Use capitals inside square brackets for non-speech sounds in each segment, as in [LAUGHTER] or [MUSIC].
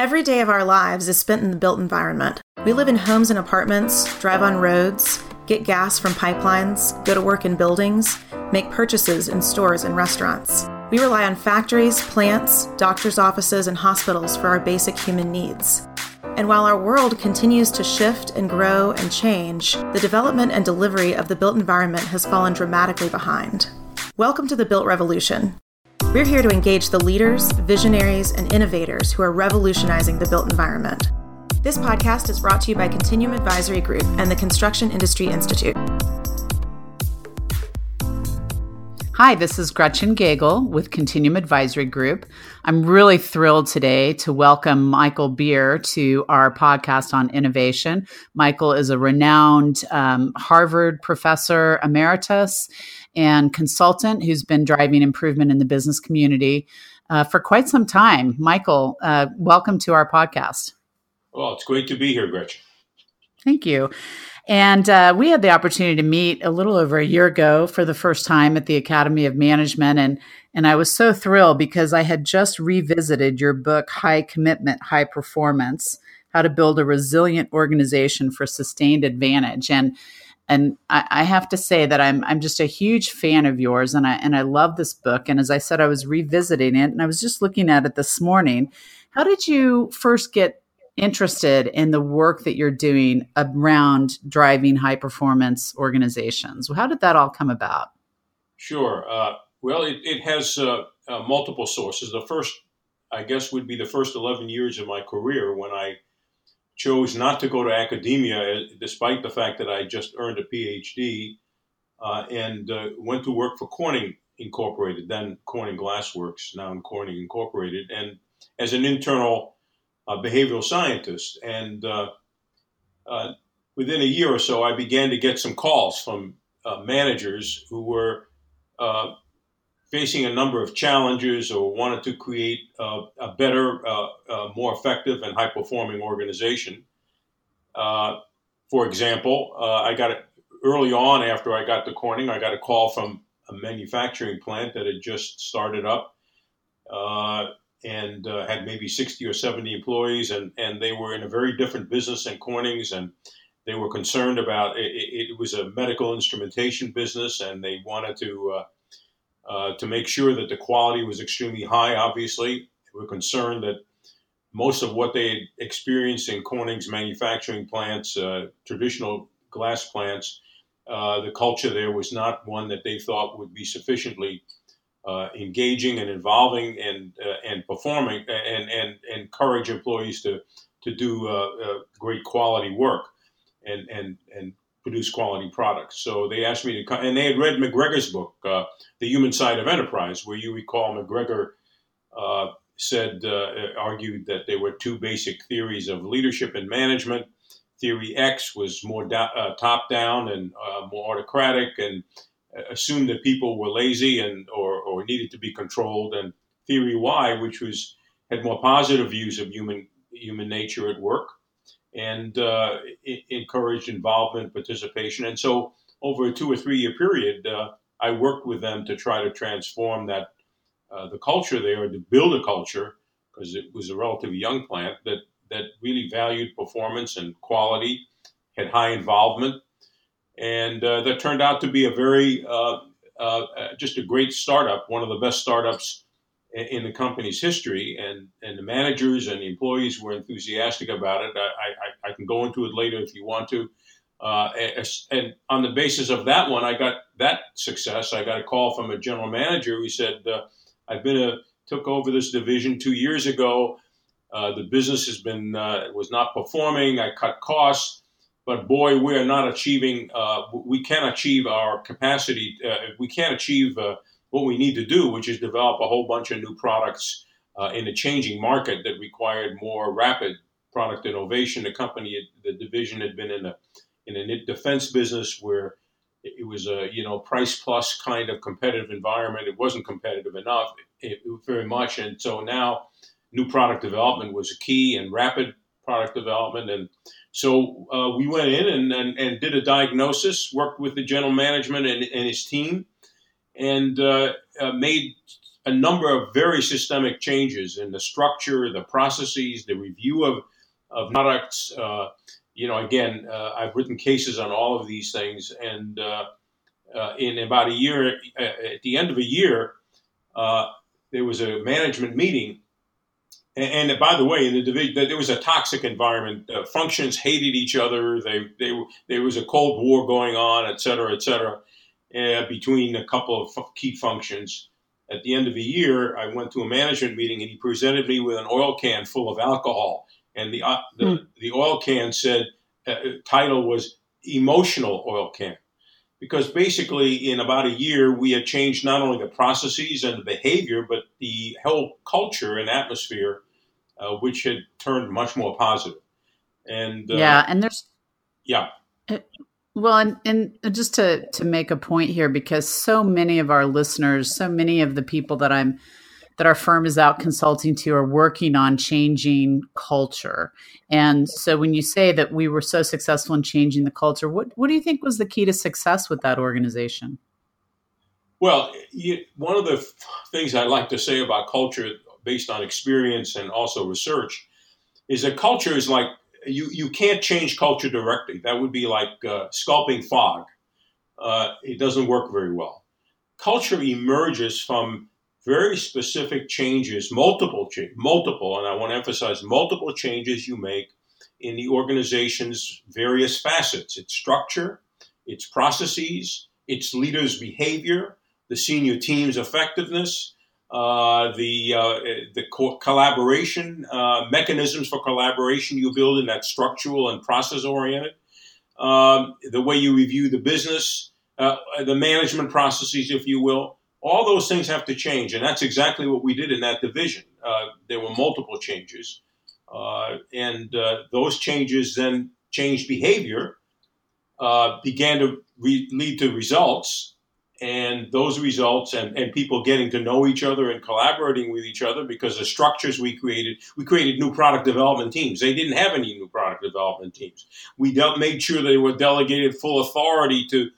Every day of our lives is spent in the built environment. We live in homes and apartments, drive on roads, get gas from pipelines, go to work in buildings, make purchases in stores and restaurants. We rely on factories, plants, doctors' offices, and hospitals for our basic human needs. And while our world continues to shift and grow and change, the development and delivery of the built environment has fallen dramatically behind. Welcome to the Built Revolution. We're here to engage the leaders, visionaries, and innovators who are revolutionizing the built environment. This podcast is brought to you by Continuum Advisory Group and the Construction Industry Institute. Hi, this is Gretchen Gagel with Continuum Advisory Group. I'm really thrilled today to welcome Michael Beer to our podcast on innovation. Michael is a renowned um, Harvard professor emeritus and consultant who's been driving improvement in the business community uh, for quite some time. Michael, uh, welcome to our podcast. Well, it's great to be here, Gretchen. Thank you. And uh, we had the opportunity to meet a little over a year ago for the first time at the Academy of Management. And, and I was so thrilled because I had just revisited your book, High Commitment, High Performance How to Build a Resilient Organization for Sustained Advantage. And and I, I, have to say that I'm I'm just a huge fan of yours, and I and I love this book. And as I said, I was revisiting it, and I was just looking at it this morning. How did you first get interested in the work that you're doing around driving high performance organizations? How did that all come about? Sure. Uh, well, it, it has uh, uh, multiple sources. The first, I guess, would be the first 11 years of my career when I chose not to go to academia, despite the fact that I just earned a PhD, uh, and uh, went to work for Corning Incorporated, then Corning Glassworks, now Corning Incorporated, and as an internal uh, behavioral scientist. And uh, uh, within a year or so, I began to get some calls from uh, managers who were facing a number of challenges or wanted to create a, a better, uh, uh, more effective, and high performing organization. Uh, for example, uh, I got it early on after I got to Corning, I got a call from a manufacturing plant that had just started up uh, and uh, had maybe 60 or 70 employees, and, and they were in a very different business than Corning's. And they were concerned about it, it was a medical instrumentation business, and they wanted to uh, to make sure that the quality was extremely high. Obviously, we're concerned that most of what they had experienced in Corning's manufacturing plants, uh, traditional glass plants, uh, the culture there was not one that they thought would be sufficiently uh, engaging and involving and uh, and performing and, and, and encourage employees to to do great quality work and and and produce quality products. So they asked me to come, and they had read McGregor's book, uh, The Human Side of Enterprise, where you recall McGregor uh, said, uh, argued that there were two basic theories of leadership and management. Theory X was more da- uh, top down and uh, more autocratic and assumed that people were lazy and or, or needed to be controlled. And Theory Y, which was had more positive views of human human nature at work and uh, encouraged involvement, participation. And so, over a two or three year period, uh, I worked with them to try to transform that uh, the culture there, to build a culture, because it was a relatively young plant that that really valued performance and quality, had high involvement, and uh, that turned out to be a very uh, uh, just a great startup, one of the best startups in the company's history, and, and the managers and the employees were enthusiastic about it. I, I, I can go into it later if you want to. Uh, and on the basis of that one, I got that success. I got a call from a general manager who said, uh, "I've been a took over this division two years ago. Uh, the business has been uh, was not performing. I cut costs, but boy, we are not achieving. Uh, we can't achieve our capacity. Uh, we can't achieve." What we need to do, which is develop a whole bunch of new products uh, in a changing market that required more rapid product innovation. The company, the division, had been in a in a defense business where it was a you know price plus kind of competitive environment. It wasn't competitive enough, it, it, very much, and so now new product development was a key and rapid product development and. So uh, we went in and, and, and, did a diagnosis, worked with the general management and, and his team, and uh, uh, made a number of very systemic changes in the structure, the processes, the review of, of products. Uh, you know, again, uh, I've written cases on all of these things. And uh, uh, in about a year, at the end of a year, there was a management meeting. And, and by the way, in the division, there was a toxic environment. functions hated each other. They, they, there was a Cold War going on, et cetera, et cetera, between a couple of key functions at the end of the year, I went to a management meeting and he presented me with an oil can full of alcohol. And the, uh, the, hmm. the, oil can said, uh, title was Emotional Oil Can. Because basically, in about a year, we had changed not only the processes and the behavior, but the whole culture and atmosphere, uh, which had turned much more positive. And uh, yeah, and there's yeah, uh, well, and, and just to, to make a point here, because so many of our listeners, so many of the people that I'm that our firm is out consulting to are working on changing culture. And so when you say that we were so successful in changing the culture, what, what do you think was the key to success with that organization? Well, you, one of the things I like to say about culture based on experience and also research is that culture is like you you can't change culture directly. That would be like uh, sculpting fog. Uh, it doesn't work very well. Culture emerges from very specific changes, multiple multiple, and I want to emphasize multiple changes you make in the organization's various facets: its structure, its processes, its leaders' behavior, the senior team's effectiveness, uh, the uh, the co- collaboration uh, mechanisms for collaboration you build in that structural and process oriented, um, the way you review the business, uh, the management processes, if you will. All those things have to change, and that's exactly what we did in that division. Uh, there were multiple changes, and those changes then changed behavior, began to re- lead to results, and those results and, and people getting to know each other and collaborating with each other because the structures we created we created new product development teams. They didn't have any new product development teams. We de- made sure they were delegated full authority to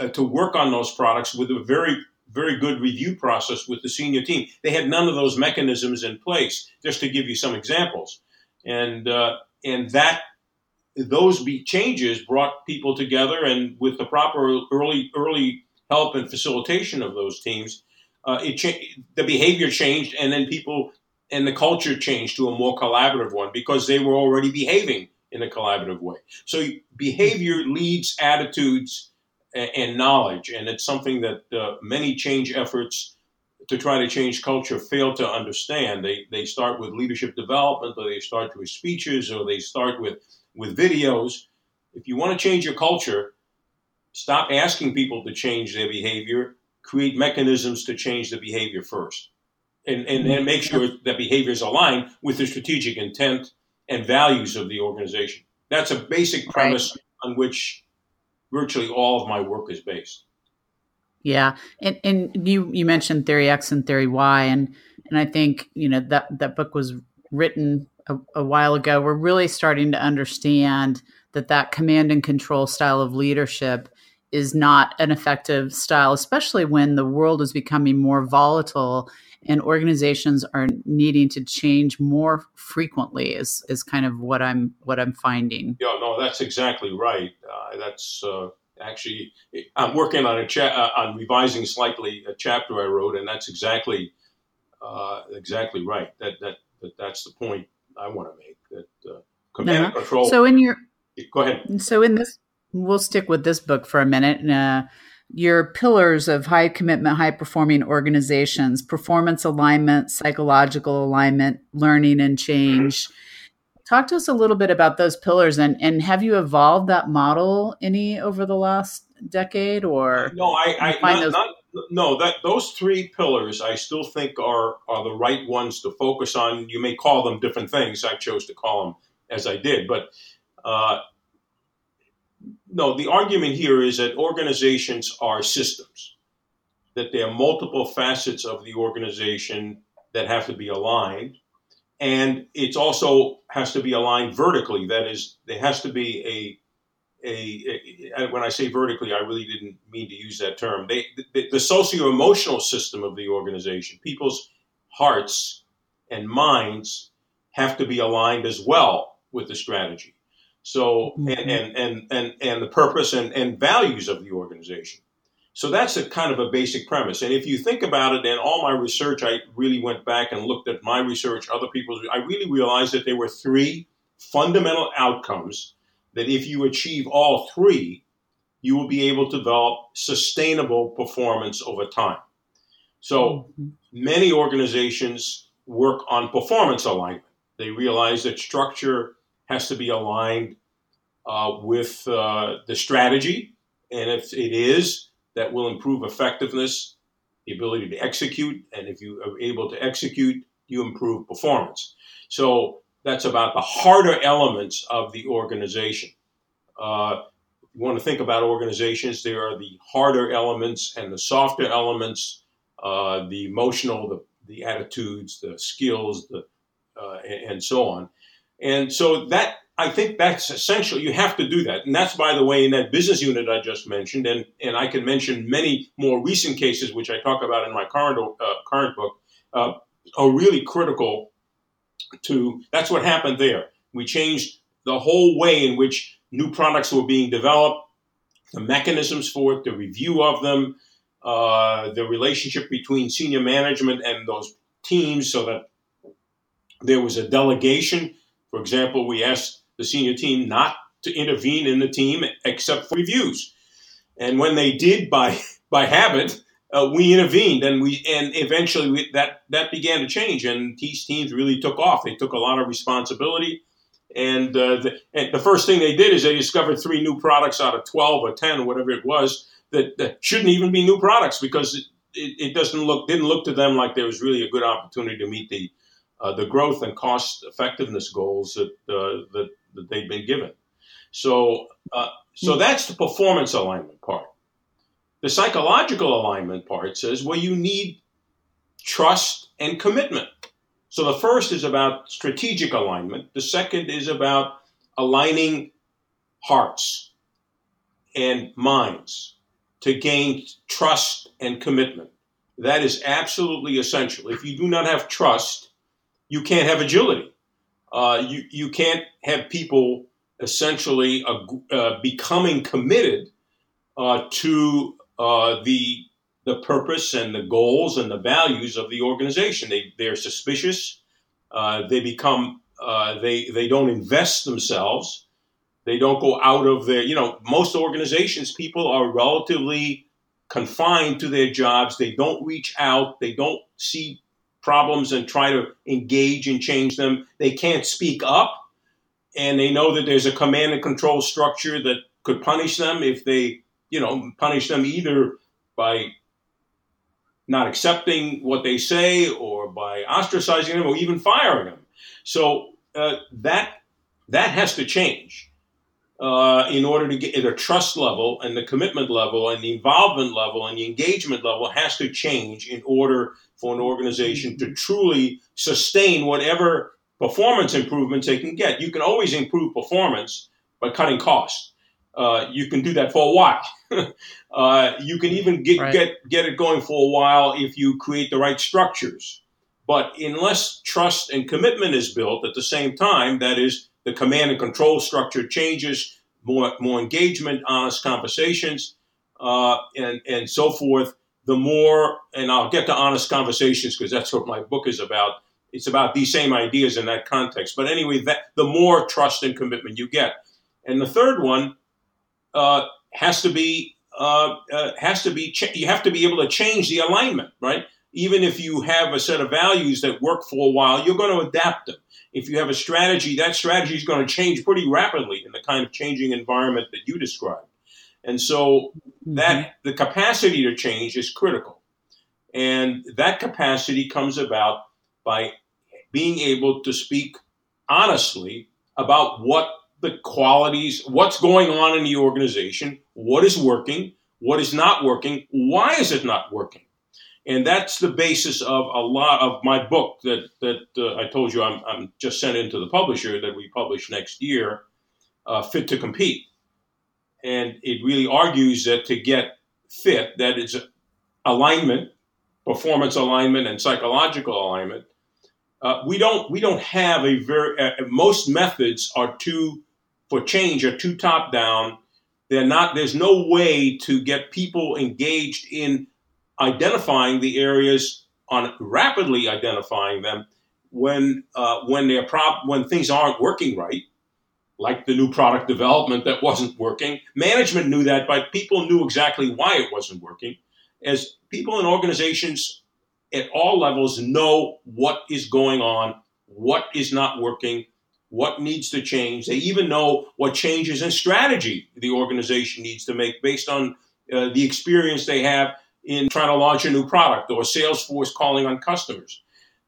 uh, to work on those products with a very very good review process with the senior team. They had none of those mechanisms in place just to give you some examples. And uh, and that those be changes brought people together and with the proper early early help and facilitation of those teams, uh, it cha- the behavior changed, and then people and the culture changed to a more collaborative one because they were already behaving in a collaborative way. So behavior leads attitudes and, and knowledge, and it's something that uh, many change efforts to try to change culture fail to understand. They they start with leadership development, or they start with speeches, or they start with with videos. If you want to change your culture, Stop asking people to change their behavior. Create mechanisms to change the behavior first. And, and, and make sure that behavior is aligned with the strategic intent and values of the organization. That's a basic premise right. on which virtually all of my work is based. Yeah, and and you you mentioned theory X and theory Y, and and I think you know that that book was written a, a while ago. We're really starting to understand that that command and control style of leadership is not an effective style, especially when the world is becoming more volatile and organizations are needing to change more frequently is, is kind of what I'm what I'm finding. Yeah, no, that's exactly right. Uh, that's uh, actually I'm working on a cha- uh, on revising slightly a chapter I wrote, and that's exactly uh, exactly right. That, that that that's the point I want to make. That uh, command uh-huh. control. So in your go ahead. So in this we'll stick with this book for a minute. Uh, your pillars of high commitment, high performing organizations performance alignment, psychological alignment, learning and change. Talk to us a little bit about those pillars and, and have you evolved that model any over the last decade or no I, I not, those- not, no that those three pillars I still think are are the right ones to focus on. You may call them different things. I chose to call them as I did, but uh, no, the argument here is that organizations are systems, that there are multiple facets of the organization that have to be aligned. And it also has to be aligned vertically. That is, there has to be a, a, when I say vertically, I really didn't mean to use that term. They, the, the socio emotional system of the organization, people's hearts and minds have to be aligned as well with the strategy. So, mm-hmm. and, and, and, and, and the purpose and, and values of the organization. So that's a kind of a basic premise. And if you think about it, and all my research, I really went back and looked at my research, other people's, I really realized that there were three fundamental outcomes that if you achieve all three, you will be able to develop sustainable performance over time. So mm-hmm. many organizations work on performance alignment. They realize that structure has to be aligned uh, with uh, the strategy. And if it is, that will improve effectiveness, the ability to execute. And if you are able to execute, you improve performance. So that's about the harder elements of the organization. Uh, you want to think about organizations, there are the harder elements and the softer elements, uh, the emotional, the, the attitudes, the skills, the, uh, and, and so on. And so that I think that's essential. You have to do that. And that's, by the way, in that business unit I just mentioned. And, and I can mention many more recent cases, which I talk about in my current, uh, current book, uh, are really critical to that's what happened there. We changed the whole way in which new products were being developed, the mechanisms for it, the review of them, uh, the relationship between senior management and those teams so that there was a delegation. For example, we asked the senior team not to intervene in the team except for reviews. And when they did by, [LAUGHS] by habit, uh, we intervened and we and eventually we, that that began to change and these teams really took off. They took a lot of responsibility, and, uh, the, and the first thing they did is they discovered three new products out of twelve or ten or whatever it was that, that shouldn't even be new products because it, it, it, doesn't look didn't look to them like there was really a good opportunity to meet the uh, the growth and cost effectiveness goals that uh, that, that they've been given. So uh, so hmm. that's the performance alignment part. The psychological alignment part says, well, you need trust and commitment. So the first is about strategic alignment. The second is about aligning hearts and minds to gain trust and commitment. That is absolutely essential. If you do not have trust, you can't have agility. Uh, you, you can't have people essentially uh, uh, becoming committed uh, to uh, the the purpose and the goals and the values of the organization. They they're suspicious. They become they they don't invest themselves. They don't go out of their you know most organizations people are relatively confined to their jobs. They don't reach out. They don't see problems and try to engage and change them. They can't speak up, and they know that there's a command and control structure that could punish them if they you know, punish them either by not accepting what they say or by ostracizing them or even firing them. So uh, that that has to change uh, in order to get the trust level and the commitment level and the involvement level and the engagement level has to change in order for an organization to truly sustain whatever performance improvements they can get. You can always improve performance by cutting costs. Uh, you can do that for a while. [LAUGHS] uh, you can even get, right. get get it going for a while if you create the right structures. But unless trust and commitment is built at the same time, that is, the command and control structure changes, more more engagement, honest conversations, uh, and and so forth. The more, and I'll get to honest conversations because that's what my book is about. It's about these same ideas in that context. But anyway, that the more trust and commitment you get, and the third one uh, has to be uh, uh, has to be ch- you have to be able to change the alignment, right? Even if you have a set of values that work for a while, you're going to adapt them. If you have a strategy, that strategy is going to change pretty rapidly in the kind of changing environment that you described. And so mm-hmm. that the capacity to change is critical. And that capacity comes about by being able to speak honestly about what the qualities, what's going on in the organization, what is working, what is not working, why is it not working? And that's the basis of a lot of my book that, that uh, I told you I'm, I'm, just sent into the publisher that we publish next year, uh, Fit to Compete. and it really argues that to get fit, that it's alignment, performance alignment, and psychological alignment. Uh, we don't we don't have a very uh, most methods are too for change are too top down. They're not. There's no way to get people engaged in identifying the areas on rapidly identifying them when uh, when they're prop when things aren't working right like the new product development that wasn't working. Management knew that, but people knew exactly why it wasn't working. As people in organizations at all levels know what is going on, what is not working, what needs to change. They even know what changes in strategy the organization needs to make based on uh, the experience they have in trying to launch a new product or Salesforce calling on customers.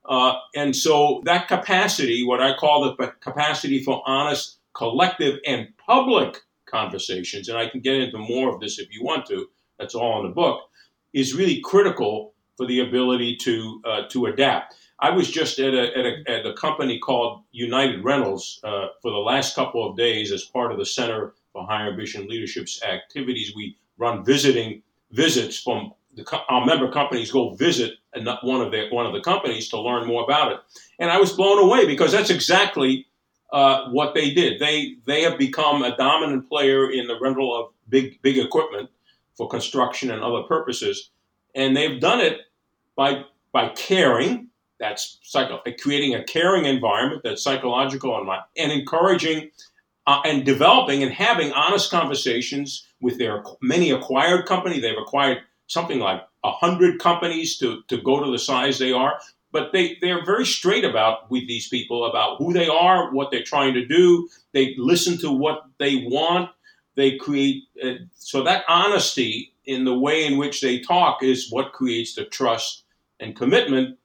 Uh, and so that capacity, what I call the capacity for honest collective and public conversations, and I can get into more of this if you want to, that's all in the book, is really critical for the ability to, uh, to adapt. I was just at a, at a, at a company called United Rentals uh, for the last couple of days as part of the Center for Higher Ambition Leadership's activities. We run visiting visits from the, our member companies go visit one of the one of the companies to learn more about it, and I was blown away because that's exactly uh, what they did. They they have become a dominant player in the rental of big big equipment for construction and other purposes, and they've done it by by caring. That's psycho, creating a caring environment that's psychological and, and encouraging uh, and developing and having honest conversations with their many acquired company. They've acquired something like a hundred companies to, to go to the size they are but they, they're very straight about with these people about who they are, what they're trying to do. They listen to what they want. They create uh, so that honesty in the way in which they talk is what creates the trust and commitment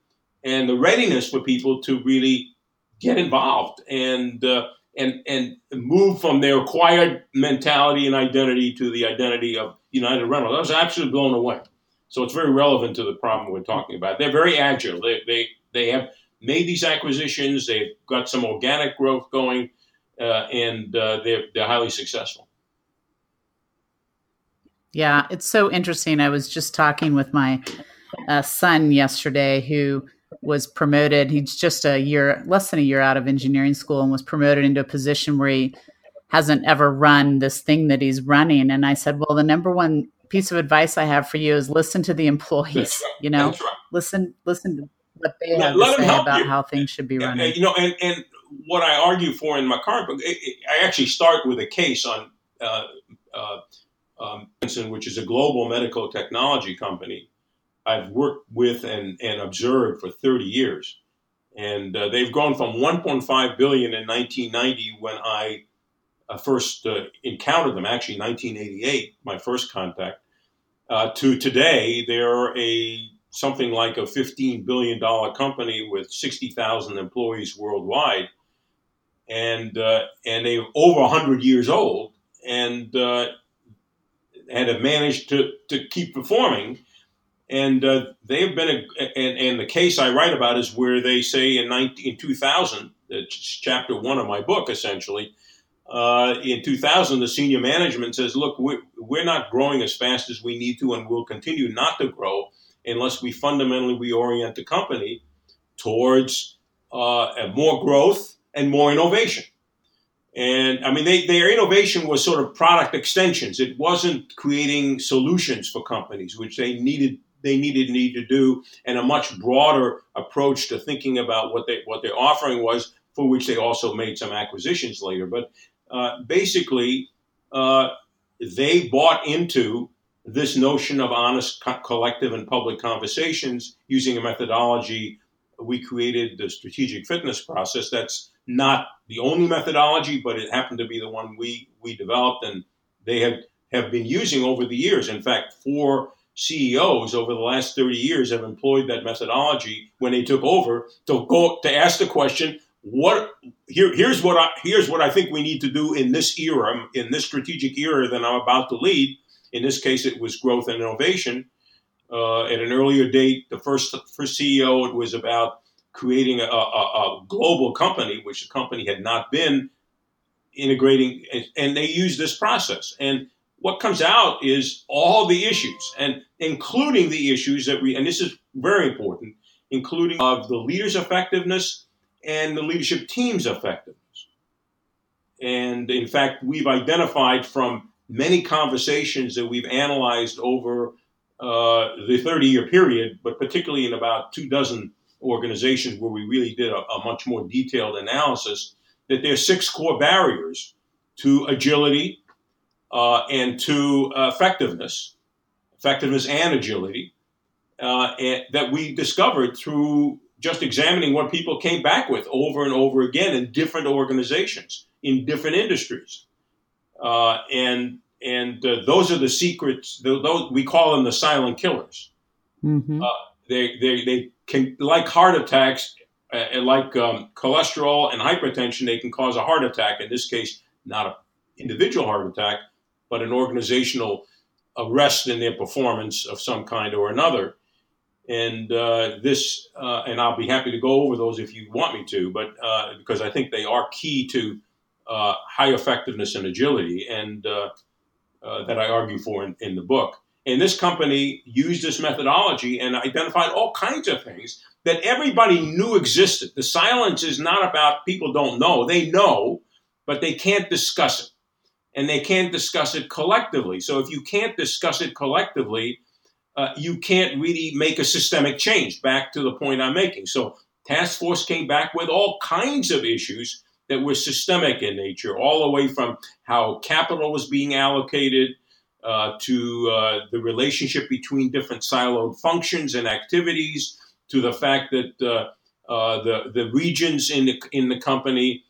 and the readiness for people to really get involved and uh, and and move from their acquired mentality and identity to the identity of United Rental. I was absolutely blown away. So it's very relevant to the problem we're talking about. They're very agile. They, they, they have made these acquisitions. They've got some organic growth going, uh, and uh, they're, they're highly successful. Yeah, it's so interesting. I was just talking with my uh, son yesterday who was promoted. He's just a year, less than a year out of engineering school and was promoted into a position where he hasn't ever run this thing that he's running. And I said, well, the number one piece of advice I have for you is listen to the employees. Right. You know, right. listen, listen to what they have to say about you. how things should be yeah, running. You know, and, and what I argue for in my current book, it, it, I actually start with a case on uh, uh, um, which is a global medical technology company I've worked with and, and observed for 30 years. And uh, they've grown from 1.5 billion in 1990 when I uh, first uh, encountered them, actually 1988, my first contact, uh, to today, they're a something like a 15 billion dollar company with 60,000 employees worldwide, and uh, and they're over 100 years old, and uh, and have managed to to keep performing. And they've been, a, and, and the case I write about is where they say in, 19, in 2000, it's chapter one of my book, essentially, uh, in 2000, the senior management says, look, we're, we're not growing as fast as we need to, and we'll continue not to grow unless we fundamentally reorient the company towards uh, more growth and more innovation. And I mean, they, their innovation was sort of product extensions. It wasn't creating solutions for companies, which they needed they needed need to do, and a much broader approach to thinking about what they what their offering was, for which they also made some acquisitions later. But uh, basically, uh, they bought into this notion of honest co- collective and public conversations using a methodology we created the strategic fitness process. That's not the only methodology but it happened to be the one we we developed and they have have been using over the years. In fact four CEOs over the last 30 years have employed that methodology when they took over to go to ask the question what here here's what I here's what I think we need to do in this era, in this strategic era that I'm about to lead. In this case, it was growth and innovation. Uh, at an earlier date, the first first CEO, it was about creating a, a, a global company, which the company had not been integrating, and they used this process. And what comes out is all the issues, and including the issues that we, and this is very important, including of the leader's effectiveness and the leadership team's effectiveness. And in fact, we've identified from many conversations that we've analyzed over uh, the 30 year period, but particularly in about two dozen organizations where we really did a, a much more detailed analysis, that there are six core barriers to agility uh, and to effectiveness, effectiveness and agility, uh, and that we discovered through just examining what people came back with over and over again in different organizations in different industries, uh, and and uh, those are the secrets. Those we call them the silent killers. Mm-hmm. Uh, they, they they can like heart attacks, like um, cholesterol and hypertension. They can cause a heart attack. In this case, not an individual heart attack, but an organizational arrest in their performance of some kind or another. And uh, this, uh, and I'll be happy to go over those if you want me to, but uh, because I think they are key to uh, high effectiveness and agility, and uh, uh, that I argue for in, in the book. And this company used this methodology and identified all kinds of things that everybody knew existed. The silence is not about people don't know; they know, but they can't discuss it and they can't discuss it collectively. So if you can't discuss it collectively, uh, you can't really make a systemic change. Back to the point I'm making. So task force came back with all kinds of issues that were systemic in nature, all the way from how capital was being allocated uh, to uh, the relationship between different siloed functions and activities, to the fact that uh, uh, the the regions in the in the company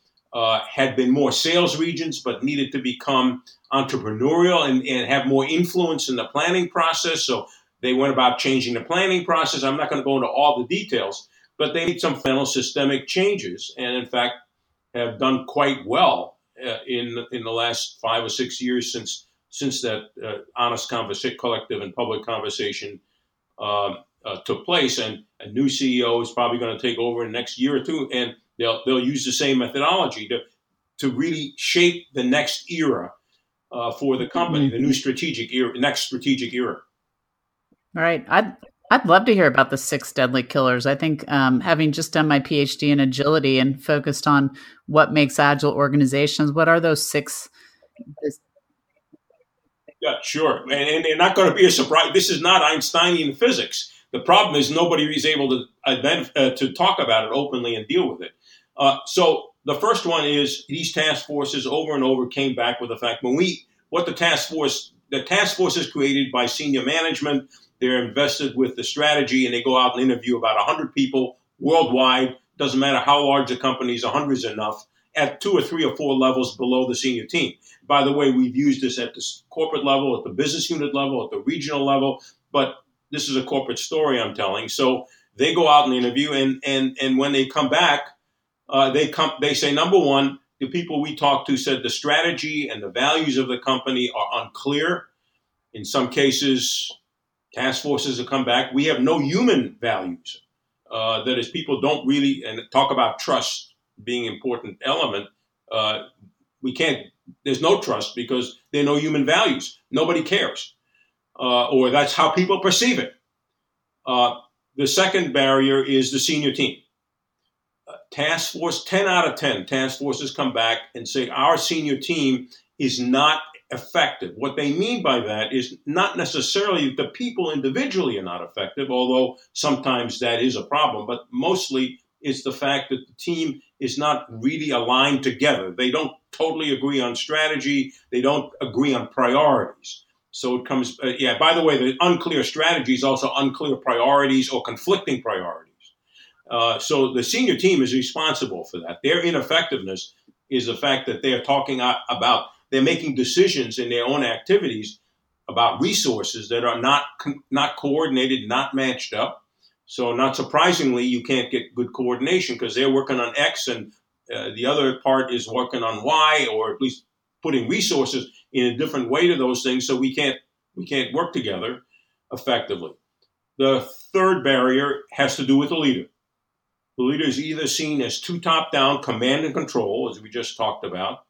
had been more sales regions, but needed to become entrepreneurial and, and have more influence in the planning process. So they went about changing the planning process. I'm not going to go into all the details, but they made some fundamental systemic changes, and in fact, have done quite well uh, in in the last five or six years since since that uh, honest conversation, collective and public conversation um, uh, took place. And a new CEO is probably going to take over in the next year or two, and They'll, they'll use the same methodology to, to really shape the next era uh, for the company, mm-hmm. the new strategic era, next strategic era. All right. I'd, I'd love to hear about the six deadly killers. I think um, having just done my PhD in agility and focused on what makes agile organizations, what are those six? Yeah, sure. And, and they're not going to be a surprise. This is not Einsteinian physics. The problem is nobody is able to, uh, to talk about it openly and deal with it. Uh, so the first one is these task forces over and over came back with the fact when we what the task force the task force is created by senior management. They're invested with the strategy and they go out and interview about 100 people worldwide. Doesn't matter how large the company is, 100 is enough at two or three or four levels below the senior team. By the way, we've used this at the corporate level, at the business unit level, at the regional level, but this is a corporate story I'm telling. So they go out and interview, and and and when they come back, uh, they come. They say number one, the people we talked to said the strategy and the values of the company are unclear. In some cases, task forces have come back. We have no human values. Uh, that is, people don't really and talk about trust being important element. Uh, we can't. There's no trust because there are no human values. Nobody cares, uh, or that's how people perceive it. Uh, the second barrier is the senior team task force 10 out of 10 task forces come back and say our senior team is not effective. What they mean by that is not necessarily the people individually are not effective although sometimes that is a problem but mostly it's the fact that the team is not really aligned together. They don't totally agree on strategy. They don't agree on priorities. So it comes uh, yeah by the way the unclear strategy is also unclear priorities or conflicting priorities. Uh, so the senior team is responsible for that. Their ineffectiveness is the fact that they are talking about, they're making decisions in their own activities about resources that are not not coordinated, not matched up. So not surprisingly, you can't get good coordination because they're working on X and uh, the other part is working on Y, or at least putting resources in a different way to those things. So we can't we can't work together effectively. The third barrier has to do with the leader. The leader is either seen as too top down, command and control, as we just talked about,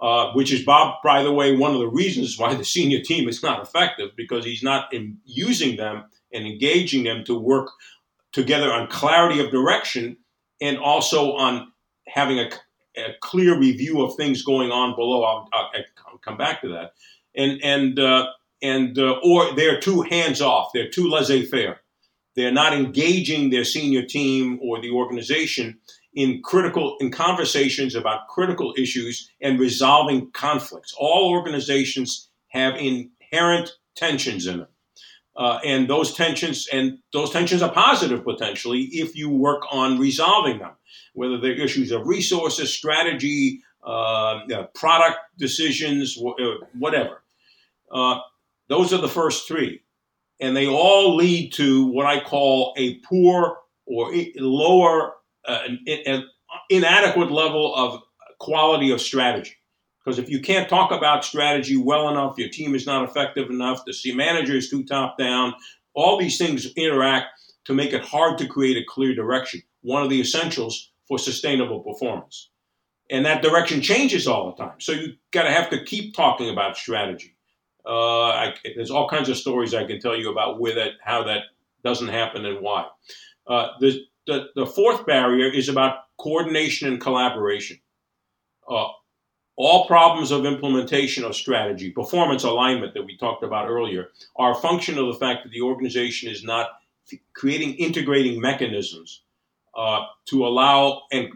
uh, which is Bob, by the way, one of the reasons why the senior team is not effective because he's not using them and engaging them to work together on clarity of direction and also on having a, a clear review of things going on below. I'll, I'll, I'll come back to that. And and uh, and uh, or they're too hands off. They're too laissez faire. They're not engaging their senior team or the organization in critical in conversations about critical issues and resolving conflicts. All organizations have inherent tensions in them. Uh, and those tensions and those tensions are positive potentially if you work on resolving them, whether they're issues of resources, strategy, uh, product decisions, uh, whatever. Uh, those are the first three, and they all lead to what I call a poor or lower, uh, an inadequate level of quality of strategy. Because if you can't talk about strategy well enough, your team is not effective enough, the manager is too top down, all these things interact to make it hard to create a clear direction. One of the essentials for sustainable performance. And that direction changes all the time. So you got to have to keep talking about strategy. Uh, I, there's all kinds of stories I can tell you about where that, how that doesn't happen and why. Uh, the, the, the fourth barrier is about coordination and collaboration. Uh, all problems of implementation of strategy, performance alignment that we talked about earlier, are a function of the fact that the organization is not creating integrating mechanisms uh, to allow and,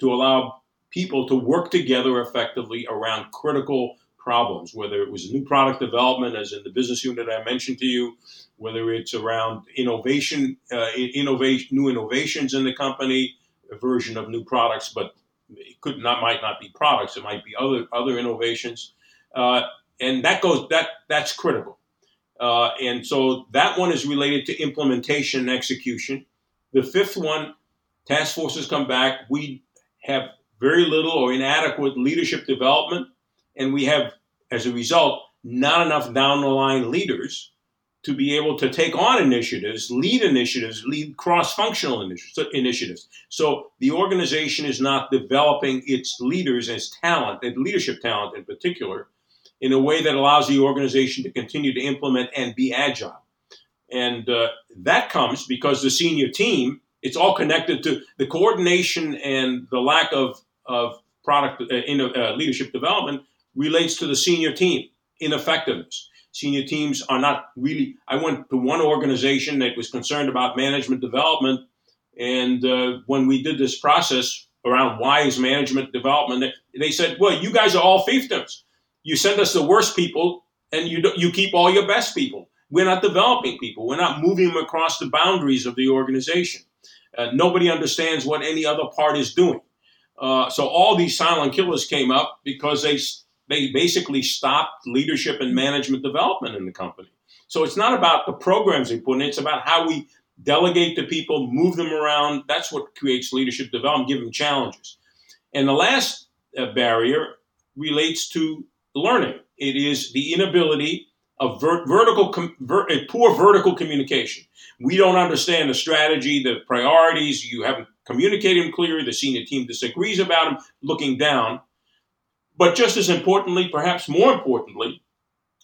to allow people to work together effectively around critical problems, whether it was new product development, as in the business unit I mentioned to you, whether it's around innovation, uh, innovation, new innovations in the company, a version of new products, but it could not might not be products. It might be other other innovations, uh, and that goes that that's critical. Uh, and so that one is related to implementation and execution. The fifth one, task forces come back. We have very little or inadequate leadership development, and we have, as a result, not enough down the line leaders to be able to take on initiatives, lead initiatives, lead cross functional initiatives. So the organization is not developing its leaders as talent, and leadership talent in particular, in a way that allows the organization to continue to implement and be agile. And uh, that comes because the senior team, it's all connected to the coordination and the lack of, of product uh, in, uh, leadership development relates to the senior team ineffectiveness senior teams are not really. I went to one organization that was concerned about management development, and uh, when we did this process around wise management development, they said, "Well, you guys are all fiefdoms. You send us the worst people, and you you keep all your best people. We're not developing people. We're not moving them across the boundaries of the organization. Uh, nobody understands what any other part is doing." Uh, so all these silent killers came up because they they basically stopped leadership and management development in the company. So it's not about the programs we put in, it's about how we delegate to people, move them around. That's what creates leadership development, give them challenges. And the last uh, barrier relates to learning. It is the inability of ver- vertical, com- ver- poor vertical communication. We don't understand the strategy, the priorities. You haven't communicated them clearly. The senior team disagrees about them. Looking down, but just as importantly, perhaps more importantly,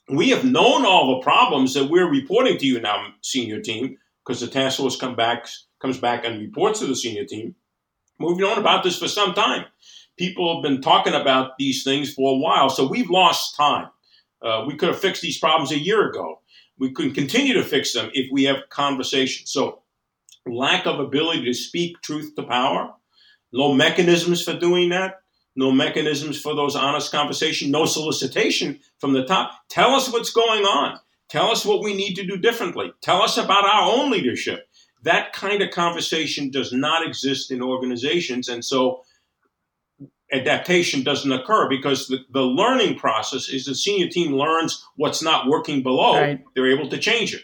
we have known all the problems that we're reporting to you now, senior team, because the task force come back, comes back and reports to the senior team. We've known about this for some time. People have been talking about these things for a while, so we've lost time. Uh, we could have fixed these problems a year ago. We can continue to fix them if we have conversations. So, lack of ability to speak truth to power, low mechanisms for doing that, no mechanisms for those honest conversation, no solicitation from the top. Tell us what's going on. Tell us what we need to do differently. Tell us about our own leadership. That kind of conversation does not exist in organizations. And so adaptation doesn't occur because the, the learning process is the senior team learns what's not working below. Right. They're able to change it.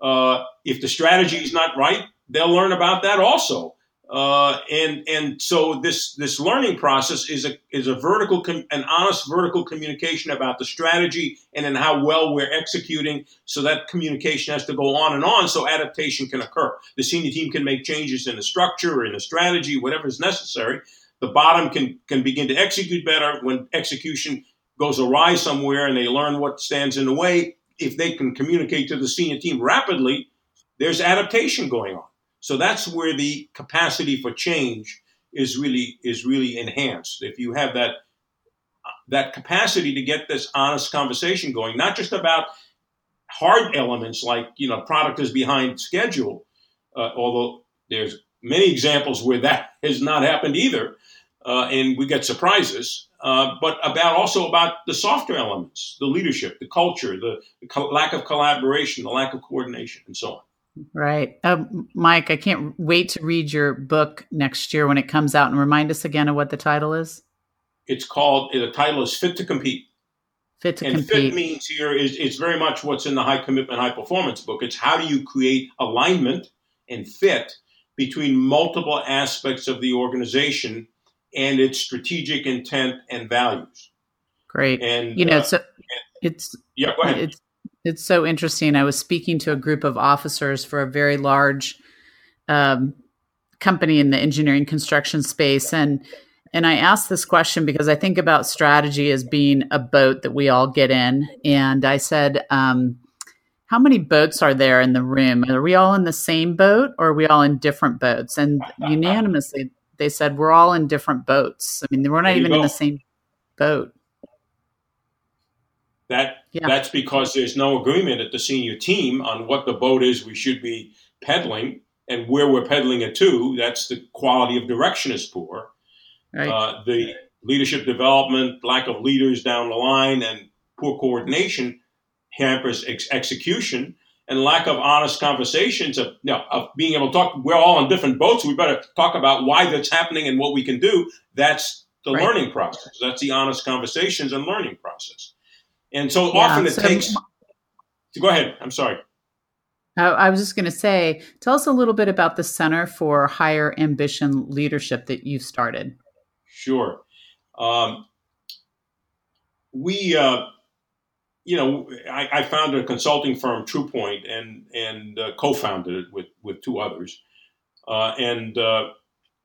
Uh, if the strategy is not right, they'll learn about that also. Uh, and and so this this learning process is a is a vertical com- an honest vertical communication about the strategy and then how well we're executing. So that communication has to go on and on so adaptation can occur. The senior team can make changes in the structure in the strategy, whatever is necessary. the bottom can can begin to execute better when execution goes awry somewhere and they learn what stands in the way. If they can communicate to the senior team rapidly, there's adaptation going on. So that's where the capacity for change is really is really enhanced. If you have that that capacity to get this honest conversation going, not just about hard elements like you know product is behind schedule, uh, although there's many examples where that [LAUGHS] has not happened either, uh, and we get surprises. Uh, but about also about the softer elements, the leadership, the culture, the, the co- lack of collaboration, the lack of coordination, and so on. Right. Um, Mike, I can't wait to read your book next year when it comes out and remind us again of what the title is. It's called, the title is Fit to Compete. Fit to and compete. fit means here is it's very much what's in the high commitment, high performance book. It's how do you create alignment and fit between multiple aspects of the organization and its strategic intent and values. Great. And you know, uh, so it's yeah, go ahead. it's it's so interesting. I was speaking to a group of officers for a very large um, company in the engineering construction space, and and I asked this question because I think about strategy as being a boat that we all get in, and I said. Um, how many boats are there in the room? Are we all in the same boat or are we all in different boats? And unanimously, they said we're all in different boats. I mean, we're not even in the same boat. That Yeah. that's because there's no agreement at the senior team on what the boat is we should be peddling and where we're peddling it to. That's the quality of direction is poor. Right. Uh, the leadership development, lack of leaders down the line, and poor coordination hampers ex- execution. And lack of honest conversations of, you know, of being able to talk. We're all on different boats. We better talk about why that's happening and what we can do. That's the Right. learning process. That's the honest conversations and learning process. And so Yeah, often it so- takes. Go ahead. I'm sorry. I, I was just going to say, tell us a little bit about the Center for Higher Ambition Leadership that you've started. Sure. Um, we, uh, you know, I, I founded a consulting firm, TruePoint, and and uh, co-founded it with with two others, uh, and uh,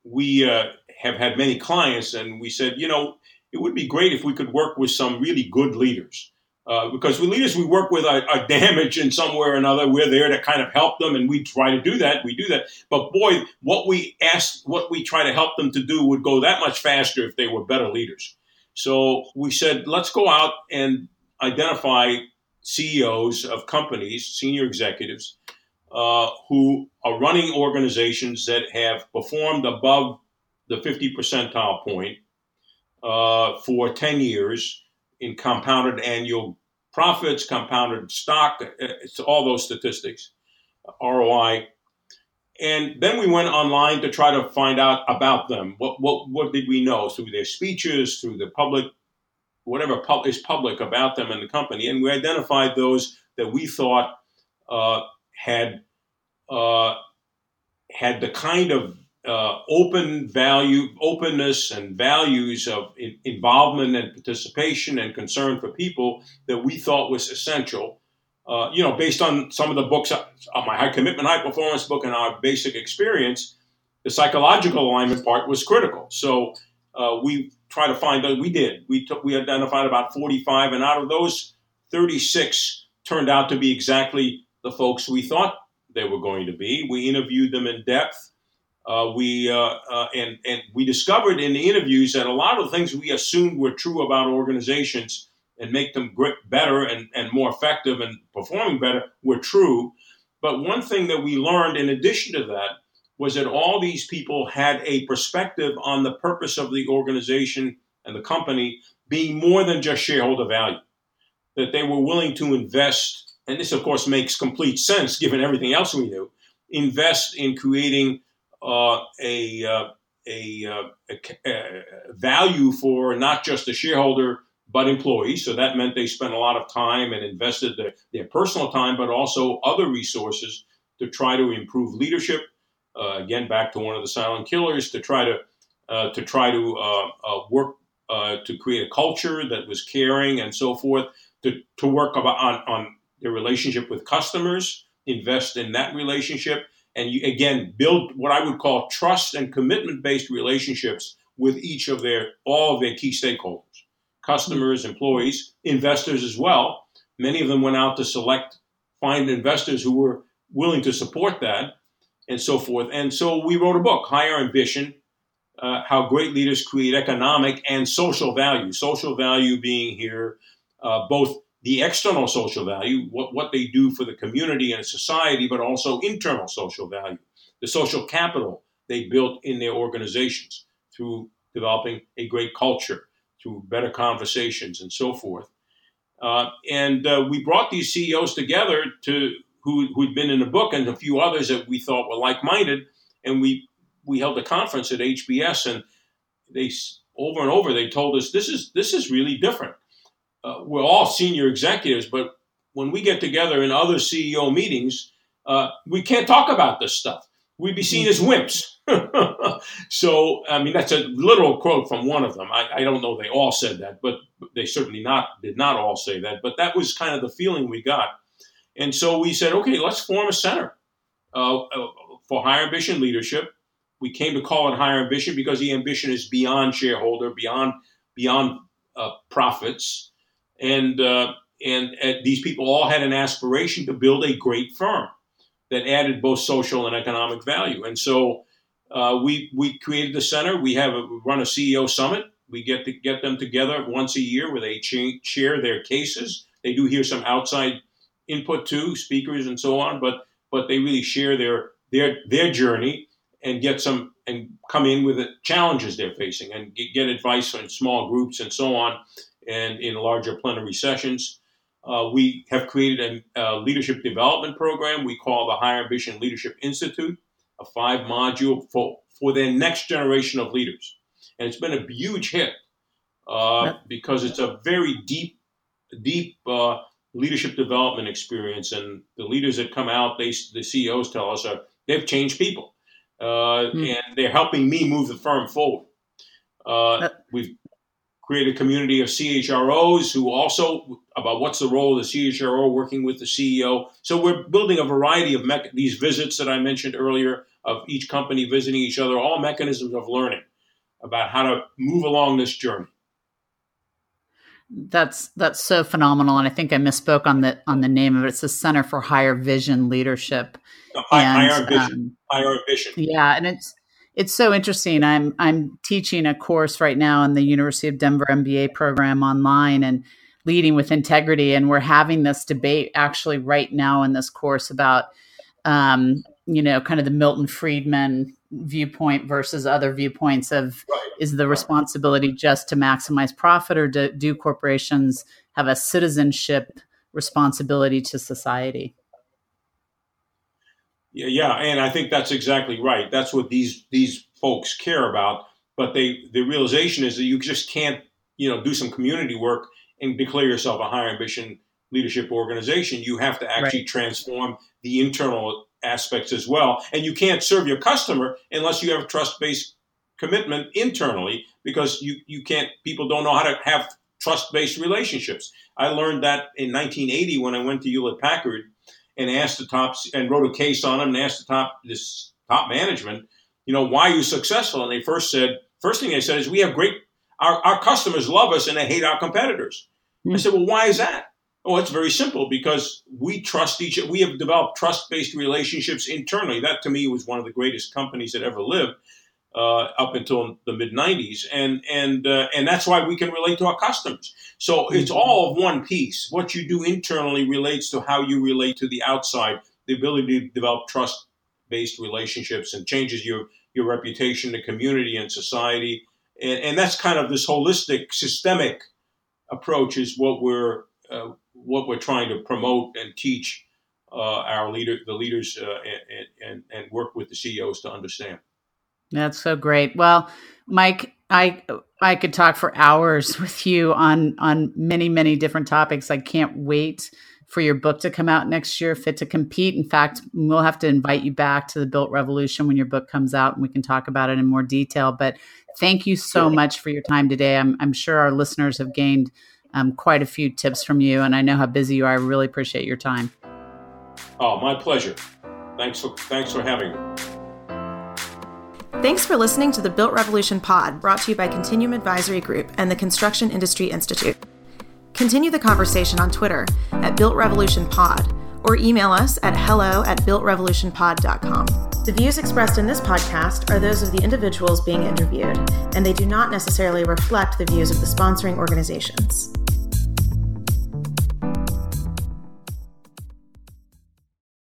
we uh, have had many clients, and we said, you know, it would be great if we could work with some really good leaders. Uh, because with leaders we work with are, are damaged in some way or another. We're there to kind of help them, and we try to do that. We do that. But boy, what we ask, what we try to help them to do would go that much faster if they were better leaders. So we said, let's go out and identify CEOs of companies, senior executives, uh, who are running organizations that have performed above the 50 percentile point uh, for 10 years in compounded annual profits, compounded stock, uh, it's all those statistics, ROI. And then we went online to try to find out about them. What, what, what did we know through their speeches, through the public, whatever pub- is public about them and the company? And we identified those that we thought uh, had uh, had the kind of uh, open value, openness, and values of in- involvement and participation and concern for people that we thought was essential. Uh, you know, based on some of the books, uh, my high commitment, high performance book, and our basic experience, the psychological alignment part was critical. So uh, we try to find that we did. We took, we identified about 45, and out of those, 36 turned out to be exactly the folks we thought they were going to be. We interviewed them in depth. Uh, we uh, uh, and and we discovered in the interviews that a lot of the things we assumed were true about organizations and make them better and, and more effective and performing better were true. But one thing that we learned in addition to that was that all these people had a perspective on the purpose of the organization and the company being more than just shareholder value. That they were willing to invest, and this of course makes complete sense given everything else we knew, invest in creating uh, a, uh, a, uh, a, a value for not just the shareholder but employees. So that meant they spent a lot of time and invested their, their personal time, but also other resources to try to improve leadership. Uh, again, back to one of the silent killers to try to uh, to try to uh, uh work uh, to create a culture that was caring and so forth. To, to work on, on their relationship with customers, invest in that relationship, and you, again build what I would call trust and commitment based relationships with each of their all of their key stakeholders, customers, employees, investors as well. Many of them went out to select, find investors who were willing to support that, and so forth. And so we wrote a book, Higher Ambition: uh, How Great Leaders Create Economic and Social Value. Social value being here uh, both the external social value, what, what they do for the community and society, but also internal social value, the social capital they built in their organizations through developing a great culture, through better conversations, and so forth. Uh, and uh, we brought these CEOs together to who, who'd been in the book and a few others that we thought were like-minded, and we we held a conference at HBS, and they over and over they told us this is this is really different. Uh, we're all senior executives, but when we get together in other CEO meetings, uh, we can't talk about this stuff. We'd be seen as wimps. [LAUGHS] so, I mean, that's a literal quote from one of them. I, I, don't know they all said that, but they certainly not did not all say that. But that was kind of the feeling we got. And so we said, okay, let's form a center uh, uh for higher ambition leadership. We came to call it higher ambition because the ambition is beyond shareholder, beyond beyond uh, profits, and uh, and these people all had an aspiration to build a great firm that added both social and economic value. And so uh, we we created the center. We have a, we run a CEO summit. We get to get them together once a year where they ch- share their cases. They do hear some outside input too, speakers and so on, but but they really share their their their journey and get some and come in with the challenges they're facing and get, get advice in small groups and so on and in larger plenary sessions. Uh, we have created a, a, leadership development program we call the Higher Ambition Leadership Institute, a five module for, for their next generation of leaders. And it's been a huge hit uh, because it's a very deep, deep uh, leadership development experience. And the leaders that come out, they, the CEOs tell us, are, they've changed people. Mm. And they're helping me move the firm forward. Uh, we've create a community of CHROs who also about what's the role of the CHRO working with the CEO. So we're building a variety of these visits that I mentioned earlier of each company visiting each other, all mechanisms of learning about how to move along this journey. That's that's so phenomenal, and I think I misspoke on the on the name of it. It's the Center for Higher Vision Leadership. high, and, higher vision. Um, higher vision. Yeah, and it's it's so interesting. I'm I'm teaching a course right now in the University of Denver MBA program online and leading with integrity, and we're having this debate actually right now in this course about um, you know kind of the Milton Friedman viewpoint versus other viewpoints of is the responsibility just to maximize profit or do, do corporations have a citizenship responsibility to society? Yeah, yeah, and I think that's exactly right. That's what these these folks care about. But they the realization is that you just can't you know do some community work and declare yourself a higher ambition leadership organization. You have to actually right. transform the internal aspects as well, and you can't serve your customer unless you have a trust based commitment internally because you you can't people don't know how to have trust based relationships. I learned that in 1980 when I went to Hewlett Packard and asked the top and wrote a case on them and asked the top this top management, you know, why are you successful? And they first said, first thing they said is we have great our, our customers love us and they hate our competitors. Mm-hmm. I said, well, why is that? Oh, it's very simple because we trust each we have developed trust-based relationships internally. That to me was one of the greatest companies that ever lived uh, up until the mid 90s, and and uh, and that's why we can relate to our customers. So it's mm-hmm. all of one piece. What you do internally relates to how you relate to the outside. The ability to develop trust based relationships and changes your your reputation, the community, and society. And, and that's kind of this holistic, systemic approach is what we're uh, what we're trying to promote and teach uh, our leader, the leaders, uh, and, and and work with the CEOs to understand. That's so great. Well, Mike, I I could talk for hours [LAUGHS] with you on on many many different topics. I can't wait for your book to come out next year, Fit to Compete. In fact, we'll have to invite you back to the Built Revolution when your book comes out and we can talk about it in more detail. But thank you so much for your time today. I'm, I'm sure our listeners have gained um, quite a few tips from you, and I know how busy you are. I really appreciate your time. Oh, my pleasure. Thanks for thanks for having me. Thanks for listening to the Built Revolution Pod, brought to you by Continuum Advisory Group and the Construction Industry Institute. Continue the conversation on Twitter at Built Revolution Pod or email us at hello at builtrevolutionpod.com. The views expressed in this podcast are those of the individuals being interviewed, and they do not necessarily reflect the views of the sponsoring organizations.